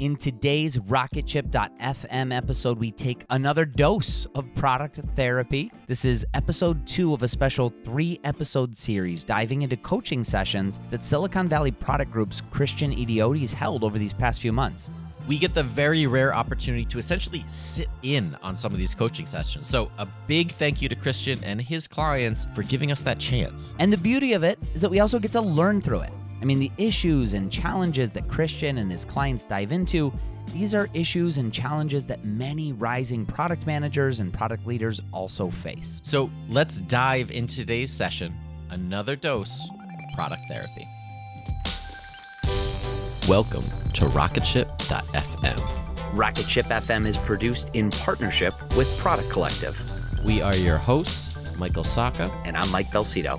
In today's RocketShip.fm episode, we take another dose of product therapy. This is episode two of a special three episode series diving into coaching sessions that Silicon Valley Product Group's Christian Idiodi held over these past few months. We get the very rare opportunity to essentially sit in on some of these coaching sessions. So, a big thank you to Christian and his clients for giving us that chance. And the beauty of it is that we also get to learn through it. I mean, the issues and challenges that Christian and his clients dive into, these are issues and challenges that many rising product managers and product leaders also face. So, let's dive into today's session another dose of product therapy. Welcome to RocketShip.fm. Rocketship FM is produced in partnership with Product Collective. We are your hosts, Michael Sacca. And I'm Mike Belsito.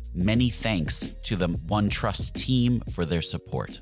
Many thanks to the OneTrust team for their support.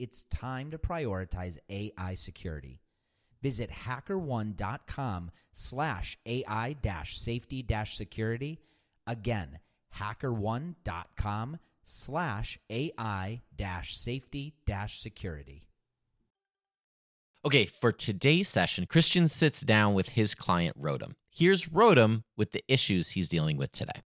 it's time to prioritize AI security. Visit hackerone.com slash AI dash safety dash security. Again, hackerone.com slash AI dash safety dash security. Okay, for today's session, Christian sits down with his client, Rotem. Here's Rotem with the issues he's dealing with today.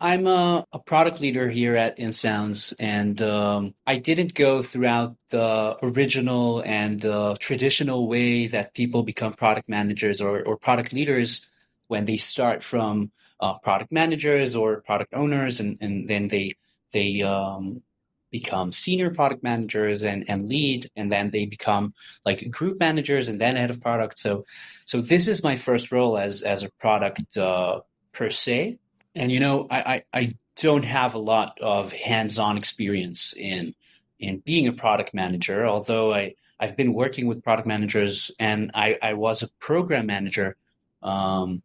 I'm a, a product leader here at InSounds, and um, I didn't go throughout the original and uh, traditional way that people become product managers or, or product leaders when they start from uh, product managers or product owners, and, and then they they um, become senior product managers and, and lead, and then they become like group managers and then head of product. So, so this is my first role as as a product uh, per se. And you know, I, I, I don't have a lot of hands-on experience in in being a product manager, although I, I've been working with product managers and I, I was a program manager um,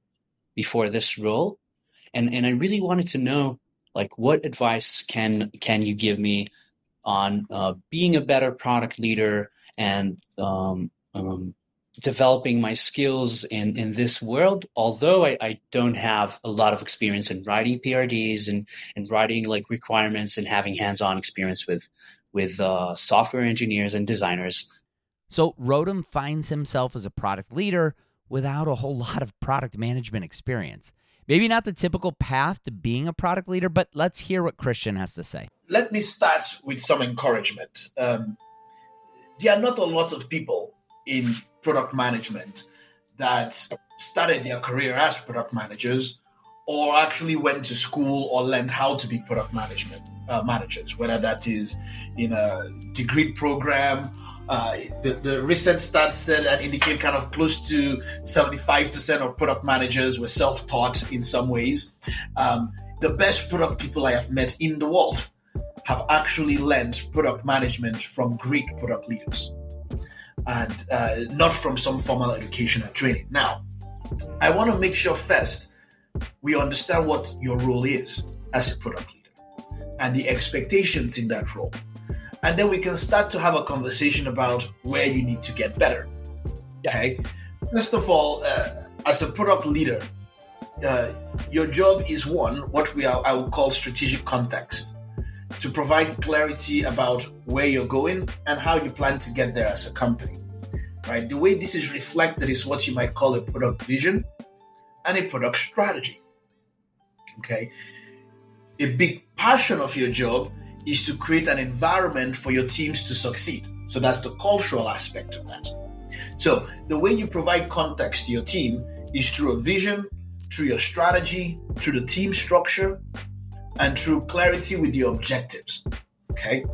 before this role. And and I really wanted to know like what advice can can you give me on uh, being a better product leader and um, um, developing my skills in, in this world, although I, I don't have a lot of experience in writing PRDs and, and writing like requirements and having hands-on experience with with uh, software engineers and designers. So Rotem finds himself as a product leader without a whole lot of product management experience. Maybe not the typical path to being a product leader, but let's hear what Christian has to say. Let me start with some encouragement. Um, there are not a lot of people in product management that started their career as product managers or actually went to school or learned how to be product management uh, managers, whether that is in a degree program. Uh, the, the recent stats said and indicate kind of close to 75% of product managers were self taught in some ways. Um, the best product people I have met in the world have actually learned product management from Greek product leaders and uh, not from some formal education or training. Now, I want to make sure first we understand what your role is as a product leader and the expectations in that role. And then we can start to have a conversation about where you need to get better. Okay. First of all, uh, as a product leader, uh, your job is one, what we are, I would call strategic context to provide clarity about where you're going and how you plan to get there as a company. Right? The way this is reflected is what you might call a product vision and a product strategy. Okay? A big passion of your job is to create an environment for your teams to succeed. So that's the cultural aspect of that. So the way you provide context to your team is through a vision, through your strategy, through the team structure, and through clarity with your objectives. Okay.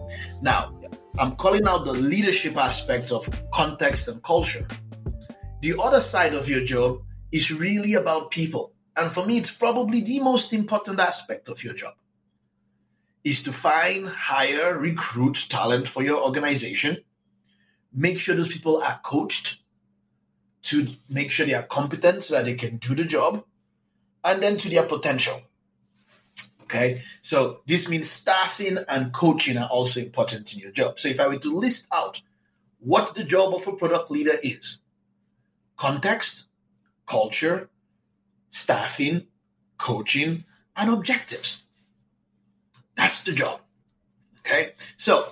Now, I'm calling out the leadership aspects of context and culture. The other side of your job is really about people. And for me, it's probably the most important aspect of your job is to find, hire, recruit talent for your organization. Make sure those people are coached to make sure they are competent so that they can do the job and then to their potential. Okay. So this means staffing and coaching are also important in your job. So if I were to list out what the job of a product leader is context, culture, staffing, coaching, and objectives. That's the job. Okay. So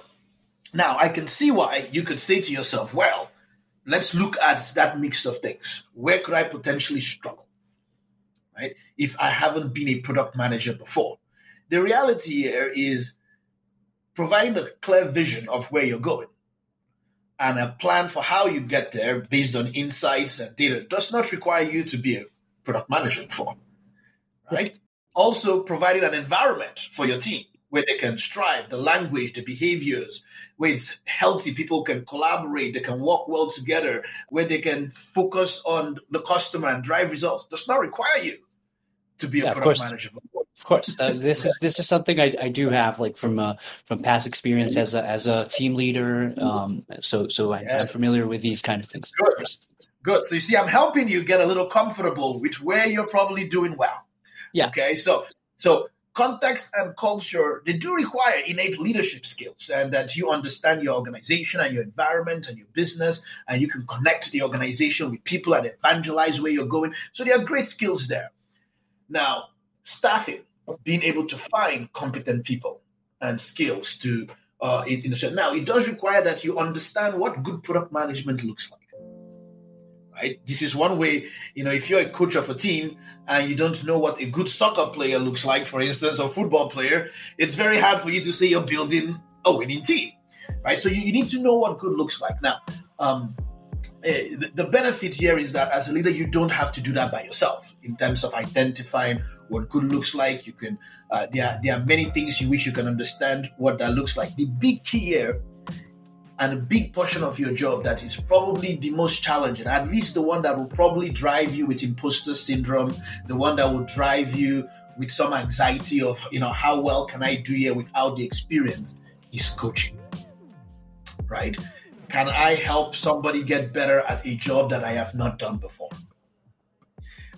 now I can see why you could say to yourself, well, let's look at that mix of things. Where could I potentially struggle? Right? If I haven't been a product manager before. The reality here is providing a clear vision of where you're going and a plan for how you get there based on insights and data does not require you to be a product manager before. Right? Also, providing an environment for your team where they can strive, the language, the behaviors, where it's healthy, people can collaborate, they can work well together, where they can focus on the customer and drive results does not require you to be a yeah, product manager. Of course, uh, this is this is something I, I do have like from uh, from past experience as a as a team leader. Um, so so I, am familiar with these kind of things. Good. Good. So you see, I'm helping you get a little comfortable with where you're probably doing well. Yeah. Okay. So so context and culture they do require innate leadership skills and that you understand your organization and your environment and your business and you can connect the organization with people and evangelize where you're going so there are great skills there now staffing being able to find competent people and skills to uh, in, in the now it does require that you understand what good product management looks like right? This is one way you know if you're a coach of a team and you don't know what a good soccer player looks like for instance or football player it's very hard for you to say you're building a winning team right? So you, you need to know what good looks like. Now um, the benefit here is that as a leader, you don't have to do that by yourself in terms of identifying what good looks like. You can, uh, there, are, there are many things you wish you can understand what that looks like. The big key here and a big portion of your job that is probably the most challenging, at least the one that will probably drive you with imposter syndrome, the one that will drive you with some anxiety of, you know, how well can I do here without the experience is coaching, right? Can I help somebody get better at a job that I have not done before?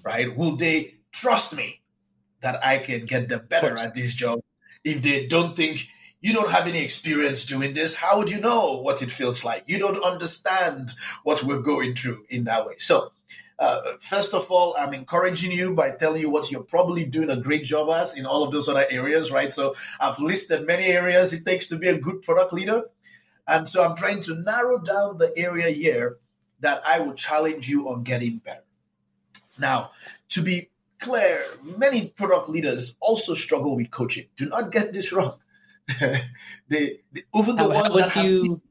Right? Will they trust me that I can get them better at this job if they don't think you don't have any experience doing this. How would you know what it feels like? You don't understand what we're going through in that way. So, uh, first of all, I'm encouraging you by telling you what you're probably doing a great job as in all of those other areas, right? So, I've listed many areas it takes to be a good product leader. And so, I'm trying to narrow down the area here that I will challenge you on getting better. Now, to be clear, many product leaders also struggle with coaching. Do not get this wrong. they, they, even the how, ones how would that have you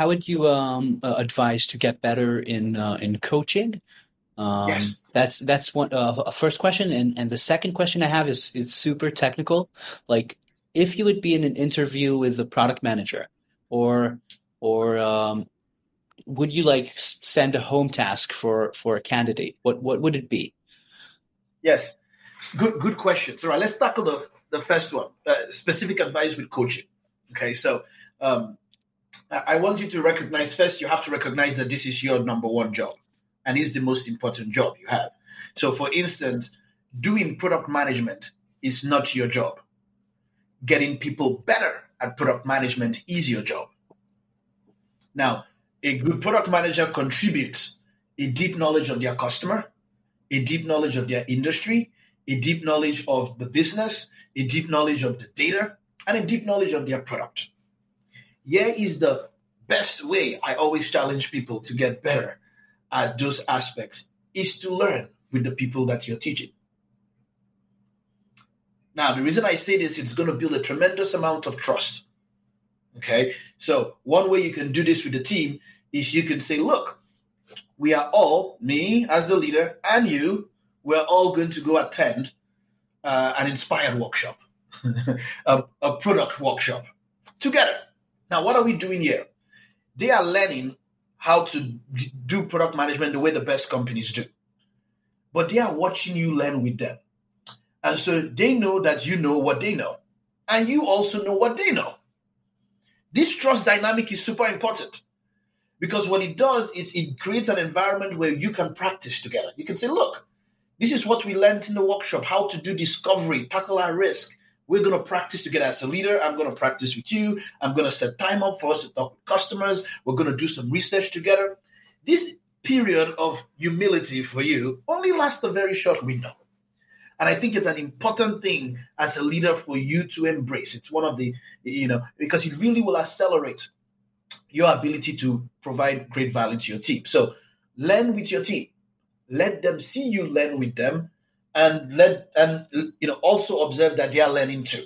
how would you um, uh, advise to get better in uh, in coaching? Um, Yes. that's that's one uh, a first question, and and the second question I have is it's super technical. Like, if you would be in an interview with a product manager, or or um, would you like send a home task for for a candidate? What what would it be? Yes, good good questions. All right, let's tackle the the first one. Uh, specific advice with coaching. Okay, so um, I I want you to recognize first. You have to recognize that this is your number one job, and is the most important job you have. So, for instance, doing product management is not your job. Getting people better at product management is your job. Now, a good product manager contributes a deep knowledge of their customer, a deep knowledge of their industry, a deep knowledge of the business, a deep knowledge of the data, and a deep knowledge of their product. Here is the best way I always challenge people to get better at those aspects is to learn with the people that you're teaching. Now, the reason I say this, it's going to build a tremendous amount of trust. Okay. So, one way you can do this with the team is you can say, look, we are all, me as the leader and you, we're all going to go attend uh, an inspired workshop, a, a product workshop together. Now, what are we doing here? They are learning how to do product management the way the best companies do, but they are watching you learn with them. And so they know that you know what they know, and you also know what they know. This trust dynamic is super important because what it does is it creates an environment where you can practice together. You can say, look, this is what we learned in the workshop how to do discovery, tackle our risk. We're going to practice together as a leader. I'm going to practice with you. I'm going to set time up for us to talk with customers. We're going to do some research together. This period of humility for you only lasts a very short window. And I think it's an important thing as a leader for you to embrace. It's one of the, you know, because it really will accelerate your ability to provide great value to your team. So learn with your team. Let them see you learn with them and let and you know also observe that they are learning too.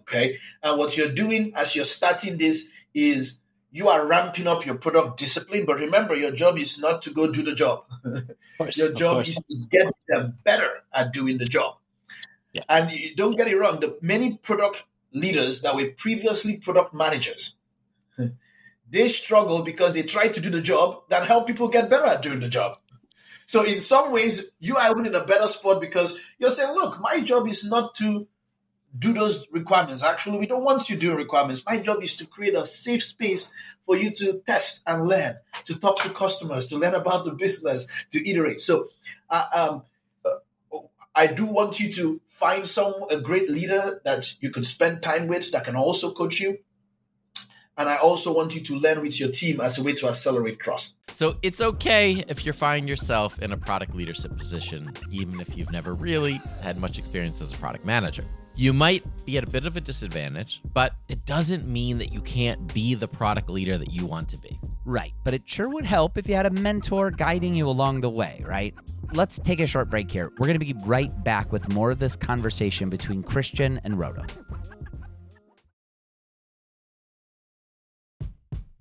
Okay. And what you're doing as you're starting this is you are ramping up your product discipline. But remember, your job is not to go do the job. Course, Your job is to get them better at doing the job. Yeah. And you, don't get it wrong, the many product leaders that were previously product managers, they struggle because they try to do the job that help people get better at doing the job. So in some ways, you are even in a better spot because you're saying, look, my job is not to do those requirements. Actually, we don't want you doing requirements. My job is to create a safe space for you to test and learn, to talk to customers, to learn about the business, to iterate. So, uh, um, uh, I do want you to find some a great leader that you could spend time with that can also coach you. And I also want you to learn with your team as a way to accelerate trust. So it's okay if you're find yourself in a product leadership position, even if you've never really had much experience as a product manager. You might be at a bit of a disadvantage, but it doesn't mean that you can't be the product leader that you want to be. Right, but it sure would help if you had a mentor guiding you along the way, right? Let's take a short break here. We're going to be right back with more of this conversation between Christian and Rotem.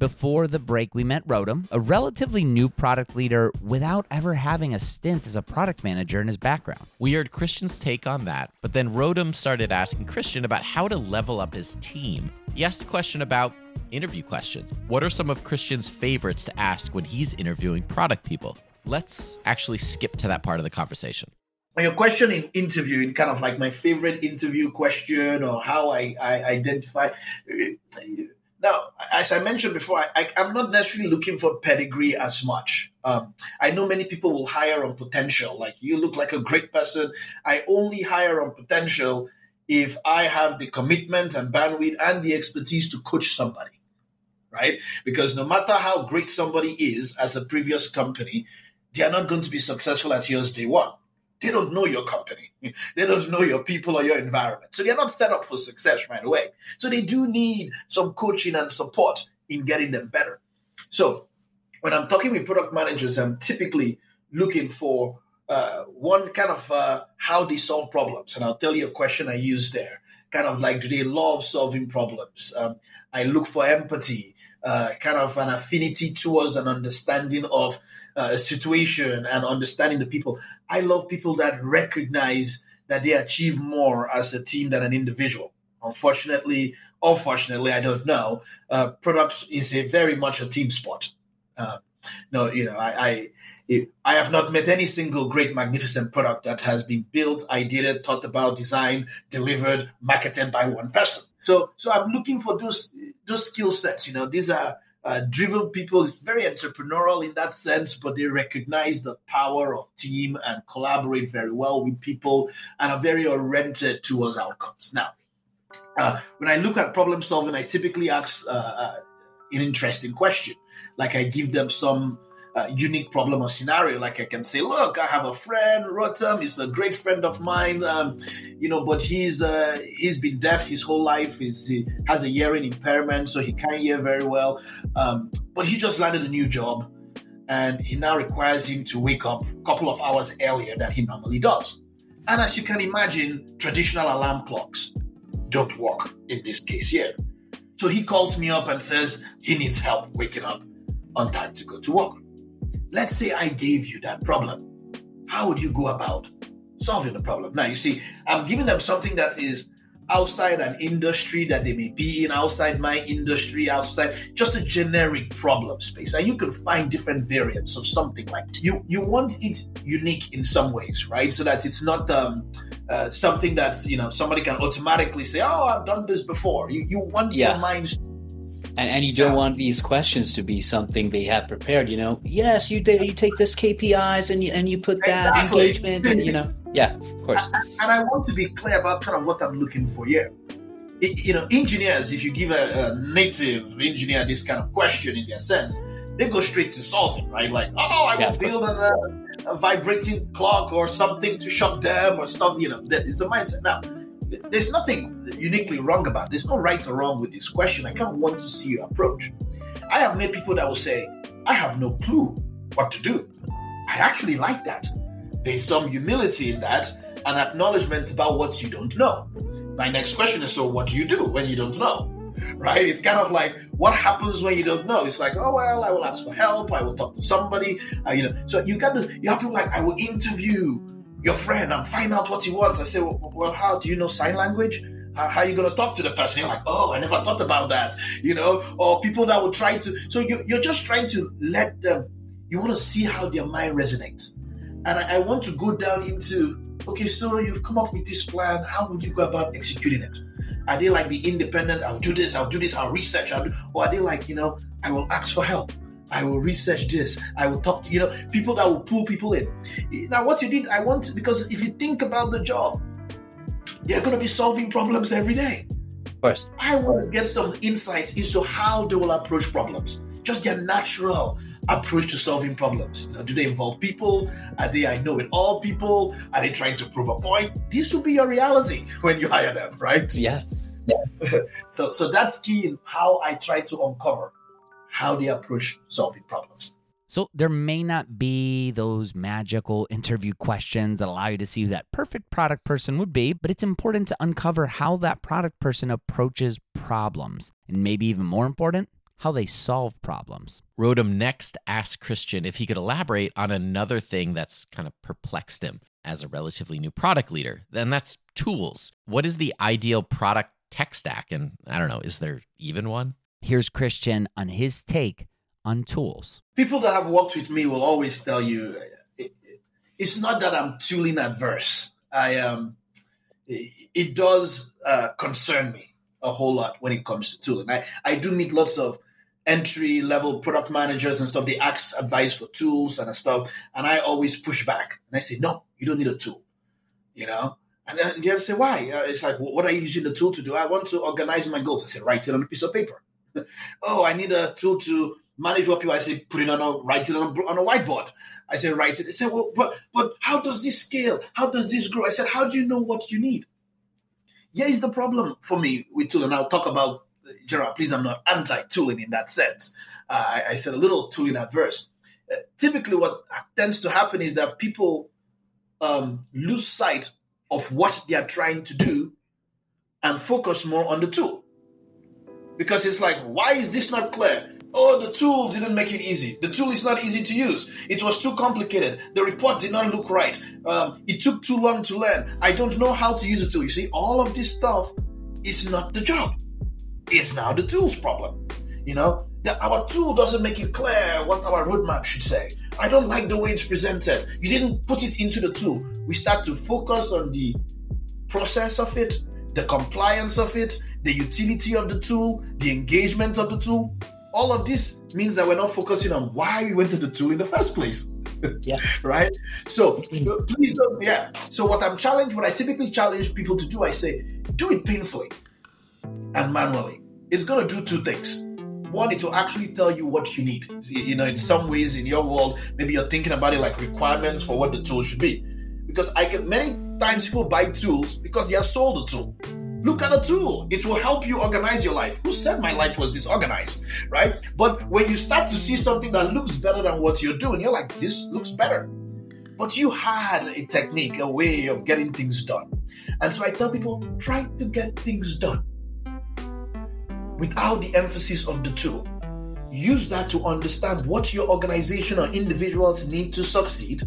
Before the break, we met Rotem, a relatively new product leader without ever having a stint as a product manager in his background. We heard Christian's take on that, but then Rotem started asking Christian about how to level up his team. He asked a question about interview questions. What are some of Christian's favorites to ask when he's interviewing product people? Let's actually skip to that part of the conversation. On your question in interviewing, kind of like my favorite interview question or how I, I identify. Now, as I mentioned before, I, I'm not necessarily looking for pedigree as much. Um, I know many people will hire on potential. Like you look like a great person. I only hire on potential if I have the commitment and bandwidth and the expertise to coach somebody, right? Because no matter how great somebody is as a previous company, they are not going to be successful at yours day one. They don't know your company. They don't know your people or your environment. So they're not set up for success right away. So they do need some coaching and support in getting them better. So when I'm talking with product managers, I'm typically looking for uh, one kind of uh, how they solve problems. And I'll tell you a question I use there. Kind of like, do they love solving problems? Um, I look for empathy, uh, kind of an affinity towards an understanding of uh, situation and understanding the people. I love people that recognize that they achieve more as a team than an individual. Unfortunately, unfortunately, I don't know. Uh, product is a very much a team sport. Uh, no, you know, I, I I have not met any single great, magnificent product that has been built, ideated, thought about, designed, delivered, marketed by one person. So, so I'm looking for those those skill sets. You know, these are uh, driven people. It's very entrepreneurial in that sense, but they recognize the power of team and collaborate very well with people and are very oriented towards outcomes. Now, uh, when I look at problem solving, I typically ask uh, uh an interesting question. Like I give them some uh, unique problem or scenario. Like I can say, look, I have a friend, Rotem. He's a great friend of mine. Um, you know, but he's uh, he's been deaf his whole life. He's, he has a hearing impairment, so he can't hear very well. Um, but he just landed a new job, and he now requires him to wake up a couple of hours earlier than he normally does. And as you can imagine, traditional alarm clocks don't work in this case here. So he calls me up and says he needs help waking up on time to go to work. Let's say I gave you that problem. How would you go about solving the problem? Now, you see, I'm giving them something that is outside an industry that they may be in, outside my industry, outside just a generic problem space. And you can find different variants of something like that. you you want it unique in some ways, right? So that it's not um, uh, something that's you know somebody can automatically say, "Oh, I've done this before." You you want yeah. your minds and and you don't yeah. want these questions to be something they have prepared. You know, yes, you you take this KPIs and you and you put that exactly. engagement, and you know, yeah, of course. And, and, I want to be clear about kind of what I'm looking for here. It, you know, engineers, if you give a, a, native engineer this kind of question in their sense, they go straight to solving, right? Like, oh, I yeah, will build a, uh, a vibrating clock or something to shut them or stuff. You know, that is the mindset now there's nothing uniquely wrong about it. There's no right or wrong with this question. I kind of want to see your approach. I have met people that will say, I have no clue what to do. I actually like that. There's some humility in that, an acknowledgement about what you don't know. My next question is so, what do you do when you don't know? Right? It's kind of like, what happens when you don't know? It's like, oh well, I will ask for help. I will talk to somebody. Uh, you know, so you got to you have people like I will interview your friend and find out what he wants. I say, well, well how do you know sign language? How, how, are you going to talk to the person? You're like, oh, I never thought about that, you know, or people that will try to. So you, you're just trying to let them, you want to see how their mind resonates. And I, I want to go down into, okay, so you've come up with this plan. How would you go about executing it? Are they like the independent, I'll do this, I'll do this, I'll research, I'll do, or are they like, you know, I will ask for help? I will research this. I will talk to, you know, people that will pull people in. Now, what you did, I want, because if you think about the job, they're going to be solving problems every day. Of course. I want to get some insights into how they will approach problems, just their natural approach to solving problems. You know, do they involve people? Are they, I know it all people? Are they trying to prove a point? This will be your reality when you hire them, right? Yeah. Yeah. so, so that's key in how I try to uncover how they approach solving problems. So there may not be those magical interview questions that allow you to see who that perfect product person would be, but it's important to uncover how that product person approaches problems. And maybe even more important, how they solve problems. Rotem next asked Christian if he could elaborate on another thing that's kind of perplexed him as a relatively new product leader, and that's tools. What is the ideal product tech stack? And I don't know, is there even one? Here's Christian on his take on tools. People that have worked with me will always tell you it, it's not that I'm tooling adverse. I um, it, it does uh, concern me a whole lot when it comes to tooling. I, I do meet lots of entry level product managers and stuff. They ask advice for tools and stuff, and I always push back and I say, no, you don't need a tool. You know, And then they say, why? Uh, it's like, what are you using the tool to do? I want to organize my goals. I said, write it on a piece of paper. oh, I need a tool to manage what people. I say, put it on a, write it on on a whiteboard. I say, write it. They said, well, but, but how does this scale? How does this grow? I said, how do you know what you need? Yeah, is the problem for me with tool, and I'll talk about Jira. Please, I'm not anti-tooling in that sense. Uh, I, I, said a little tooling adverse. Uh, typically, what tends to happen is that people um, lose sight of what they are trying to do and focus more on the tool. Because it's like, why is this not clear? Oh, the tool didn't make it easy. The tool is not easy to use. It was too complicated. The report did not look right. Um, it took too long to learn. I don't know how to use the tool. You see, all of this stuff is not the job. It's now the tool's problem. You know, that our tool doesn't make it clear what our roadmap should say. I don't like the way it's presented. You didn't put it into the tool. We start to focus on the process of it, the compliance of it, the utility of the tool, the engagement of the tool. All of this means that we're not focusing on why we went to the tool in the first place. Yeah. right? So mm-hmm. please don't, yeah. So what I'm challenged, what I typically challenge people to do, I say, do it painfully and manually. It's going to do two things one, it will actually tell you what you need. You know, in some ways in your world, maybe you're thinking about it like requirements for what the tool should be. Because I get many times people buy tools because they are sold a tool. Look at a tool. It will help you organize your life. Who said my life was disorganized? Right? But when you start to see something that looks better than what you're doing, you're like, this looks better. But you had a technique, a way of getting things done. And so I tell people, try to get things done without the emphasis of the tool. Use that to understand what your organization or individuals need to succeed.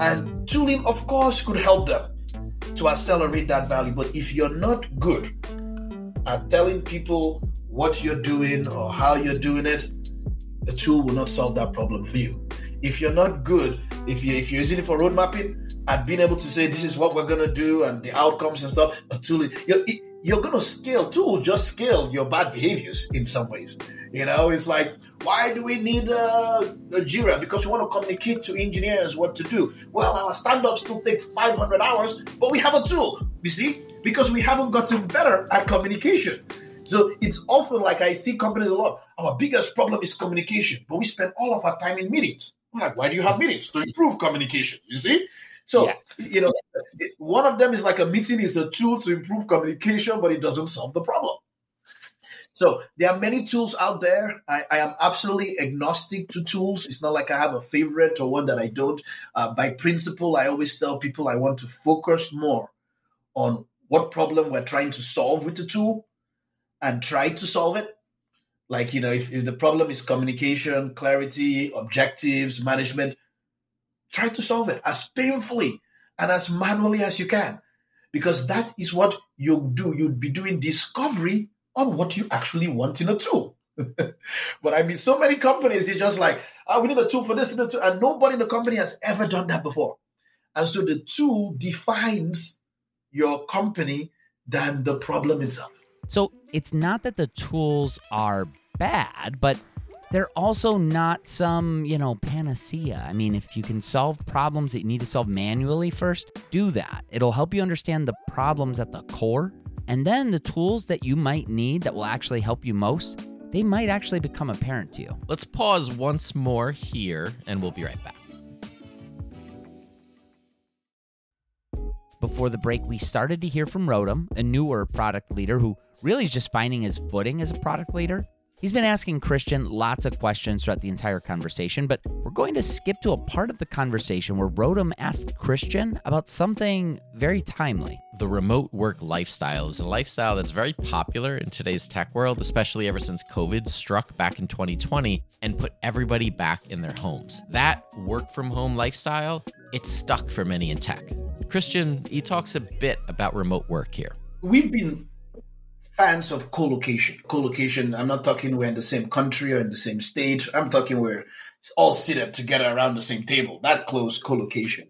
And tooling, of course, could help them to accelerate that value. But if you're not good at telling people what you're doing or how you're doing it, the tool will not solve that problem for you. If you're not good, if you if you're using it for road mapping and being able to say this is what we're gonna do and the outcomes and stuff, a tool you're going to scale too, just scale your bad behaviors in some ways. You know, it's like, why do we need a, Jira? Because we want to communicate to engineers what to do. Well, our stand ups still take 500 hours, but we have a tool, you see, because we haven't gotten better at communication. So it's often like I see companies a lot. Our biggest problem is communication, but we spend all of our time in meetings. I'm like, why do you have meetings? To improve communication, you see? So, yeah. you know, one of them is like a meeting is a tool to improve communication, but it doesn't solve the problem. So there are many tools out there. I, I, am absolutely agnostic to tools. It's not like I have a favorite or one that I don't. Uh, by principle, I always tell people I want to focus more on what problem we're trying to solve with the tool and try to solve it. Like, you know, if, if the problem is communication, clarity, objectives, management, Try to solve it as painfully and as manually as you can, because that is what you do. You'd be doing discovery on what you actually want in a tool. but I mean, so many companies, you're just like, oh, we need a tool for this and. And nobody in the company has ever done that before. And so the tool defines your company than the problem itself. So it's not that the tools are bad, but they're also not some, you know, panacea. I mean, if you can solve problems that you need to solve manually first, do that. It'll help you understand the problems at the core. And then the tools that you might need that will actually help you most, they might actually become apparent to you. Let's pause once more here and we'll be right back. Before the break, we started to hear from Rotem, a newer product leader who really is just finding his footing as a product leader. He's been asking Christian lots of questions throughout the entire conversation, but we're going to skip to a part of the conversation where Rotem asked Christian about something very timely. The remote work lifestyle is a lifestyle that's very popular in today's tech world, especially ever since COVID struck back in 2020 and put everybody back in their homes. That work from home lifestyle, it's stuck for many in tech. Christian, he talks a bit about remote work here. We've been fans of co-location. Co-location, I'm not talking we're in the same country or in the same state. I'm talking we're all seated together around the same table. That close co-location.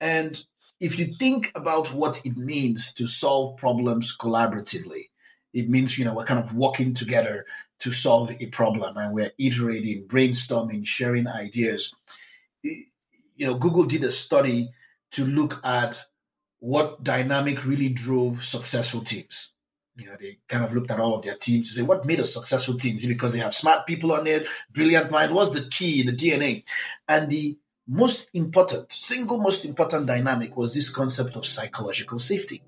And if you think about what it means to solve problems collaboratively, it means, you know, we're kind of working together to solve a problem and we're iterating, brainstorming, sharing ideas. You know, Google did a study to look at what dynamic really drove successful teams. You know, they kind of looked at all of their teams to say what made a successful team. Is it because they have smart people on it, brilliant mind? What's the key, the DNA? And the most important, single most important dynamic was this concept of psychological safety.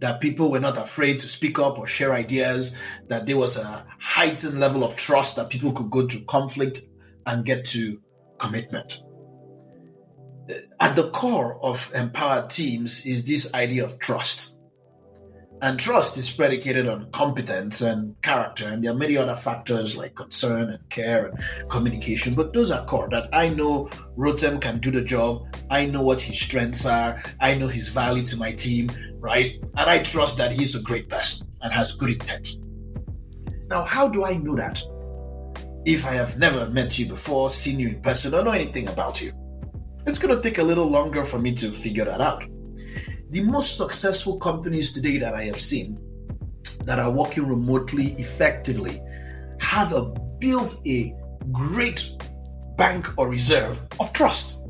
That people were not afraid to speak up or share ideas, that there was a heightened level of trust that people could go to conflict and get to commitment. At the core of empowered teams is this idea of trust and trust is predicated on competence and character, and there are many other factors like concern and care and communication. But those are core that I know Rotem can do the job. I know what his strengths are. I know his value to my team, right? And I trust that he's a great person and has good intent. Now, how do I know that? If I have never met you before, seen you in person, or know anything about you, it's going to take a little longer for me to figure that out the most successful companies today that I have seen that are working remotely effectively have a, built a great bank or reserve of trust.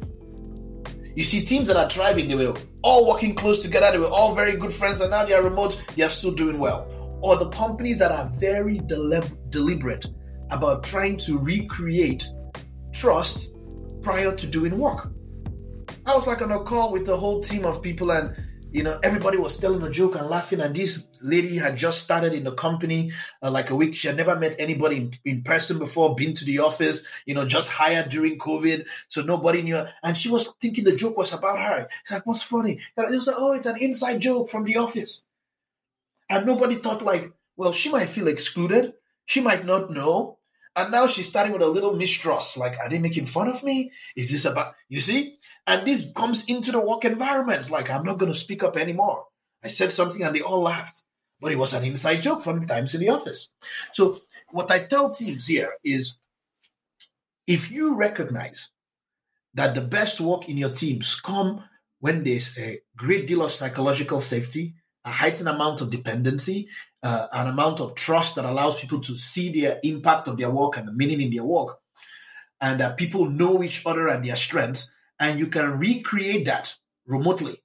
You see, teams that are thriving, they were all working close together, they were all very good friends, and now they are remote, they are still doing well. Or the companies that are very deliberate about trying to recreate trust prior to doing work. I was like on a call with the whole team of people, and you know, everybody was telling a joke and laughing. And this lady had just started in the company uh, like a week. She had never met anybody in, in, person before, been to the office, you know, just hired during COVID. So nobody knew. And she was thinking the joke was about her. It's like, what's funny? And it was like, oh, it's an inside joke from the office. And nobody thought, like, well, she might feel excluded. She might not know. And now she's starting with a little mistrust. Like, are they making fun of me? Is this about, you see? And this comes into the work environment. Like, I'm not going to speak up anymore. I said something and they all laughed. But it was an inside joke from the times in the office. So, what I tell teams here is if you recognize that the best work in your teams come when there's a great deal of psychological safety, a heightened amount of dependency, uh, an amount of trust that allows people to see their impact of their work and the meaning in their work, and that people know each other and their strengths, and you can recreate that remotely.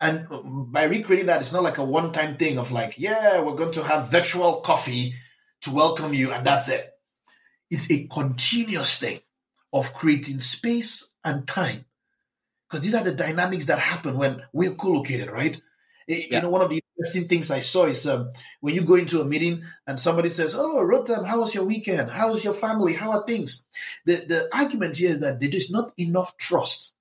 And by recreating that, it's not like a one time thing of like, yeah, we're going to have virtual coffee to welcome you, and that's it. It's a continuous thing of creating space and time. Because these are the dynamics that happen when we're co located, right? Yeah. You know, one of the interesting things I saw is um, when you go into a meeting and somebody says, "Oh, Rotem, how was your weekend? How's your family? How are things?" The the argument here is that there is not enough trust,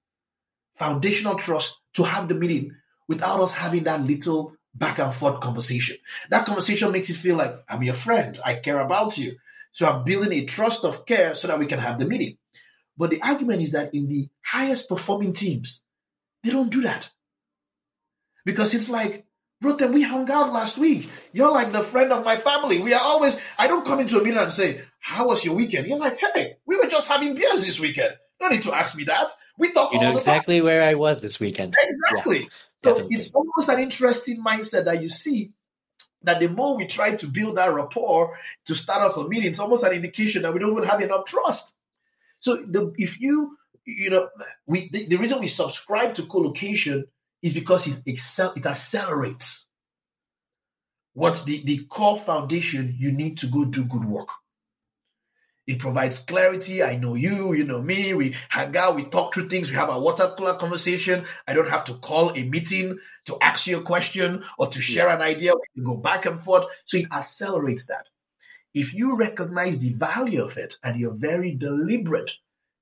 foundational trust, to have the meeting without us having that little back and forth conversation. That conversation makes you feel like I'm your friend. I care about you. So I'm building a trust of care so that we can have the meeting. But the argument is that in the highest performing teams, they don't do that. Because it's like, Rotem, we hung out last week. You're like the friend of my family. We are always, I don't come into a meeting and say, How was your weekend? You're like, Hey, we were just having beers this weekend. No need to ask me that. We talk you know exactly time. where I was this weekend. Exactly. Yeah, so definitely. it's almost an interesting mindset that you see that the more we try to build that rapport to start off a meeting, it's almost an indication that we don't even have enough trust. So the, if you, you know, we the, the reason we subscribe to co-location is because it, excel, it accelerates what the, the core foundation you need to go do good work. It provides clarity. I know you, you know me. We hang out, we talk through things, we have a water cooler conversation. I don't have to call a meeting to ask you a question or to share an idea. We can go back and forth. So it accelerates that. If you recognize the value of it and you're very deliberate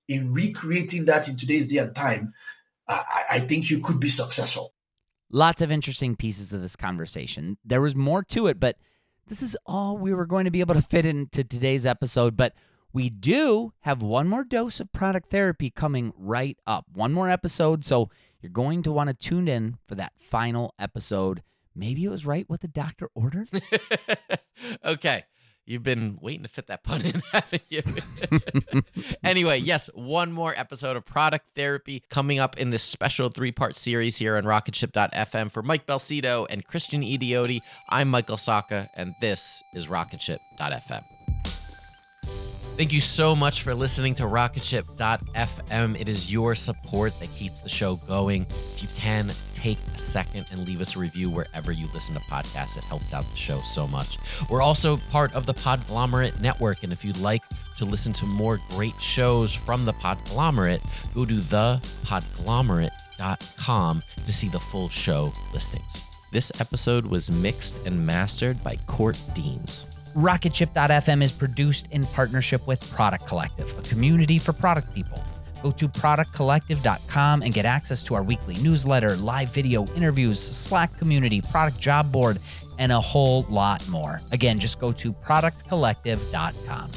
in recreating that in today's day and time, I, I think you could be successful. Lots of interesting pieces of this conversation. There was more to it, but this is all we were going to be able to fit into today's episode. But we do have one more dose of product therapy coming right up. One more episode. So you're going to want to tune in for that final episode. Maybe it was right what the doctor ordered. okay. You've been waiting to fit that pun in, haven't you? anyway, yes, one more episode of Product Therapy coming up in this special three part series here on Rocketship.fm. For Mike Belsito and Christian Idiodi, I'm Michael Sacca, and this is Rocketship.fm. Thank you so much for listening to rocketship.fm. It is your support that keeps the show going. If you can, take a second and leave us a review wherever you listen to podcasts. It helps out the show so much. We're also part of the Podglomerate Network. And if you'd like to listen to more great shows from the Podglomerate, go to thepodglomerate.com to see the full show listings. This episode was mixed and mastered by Court Deans. Rocketship.fm is produced in partnership with Product Collective, a community for product people. Go to productcollective.com and get access to our weekly newsletter, live video interviews, Slack community, product job board, and a whole lot more. Again, just go to productcollective.com.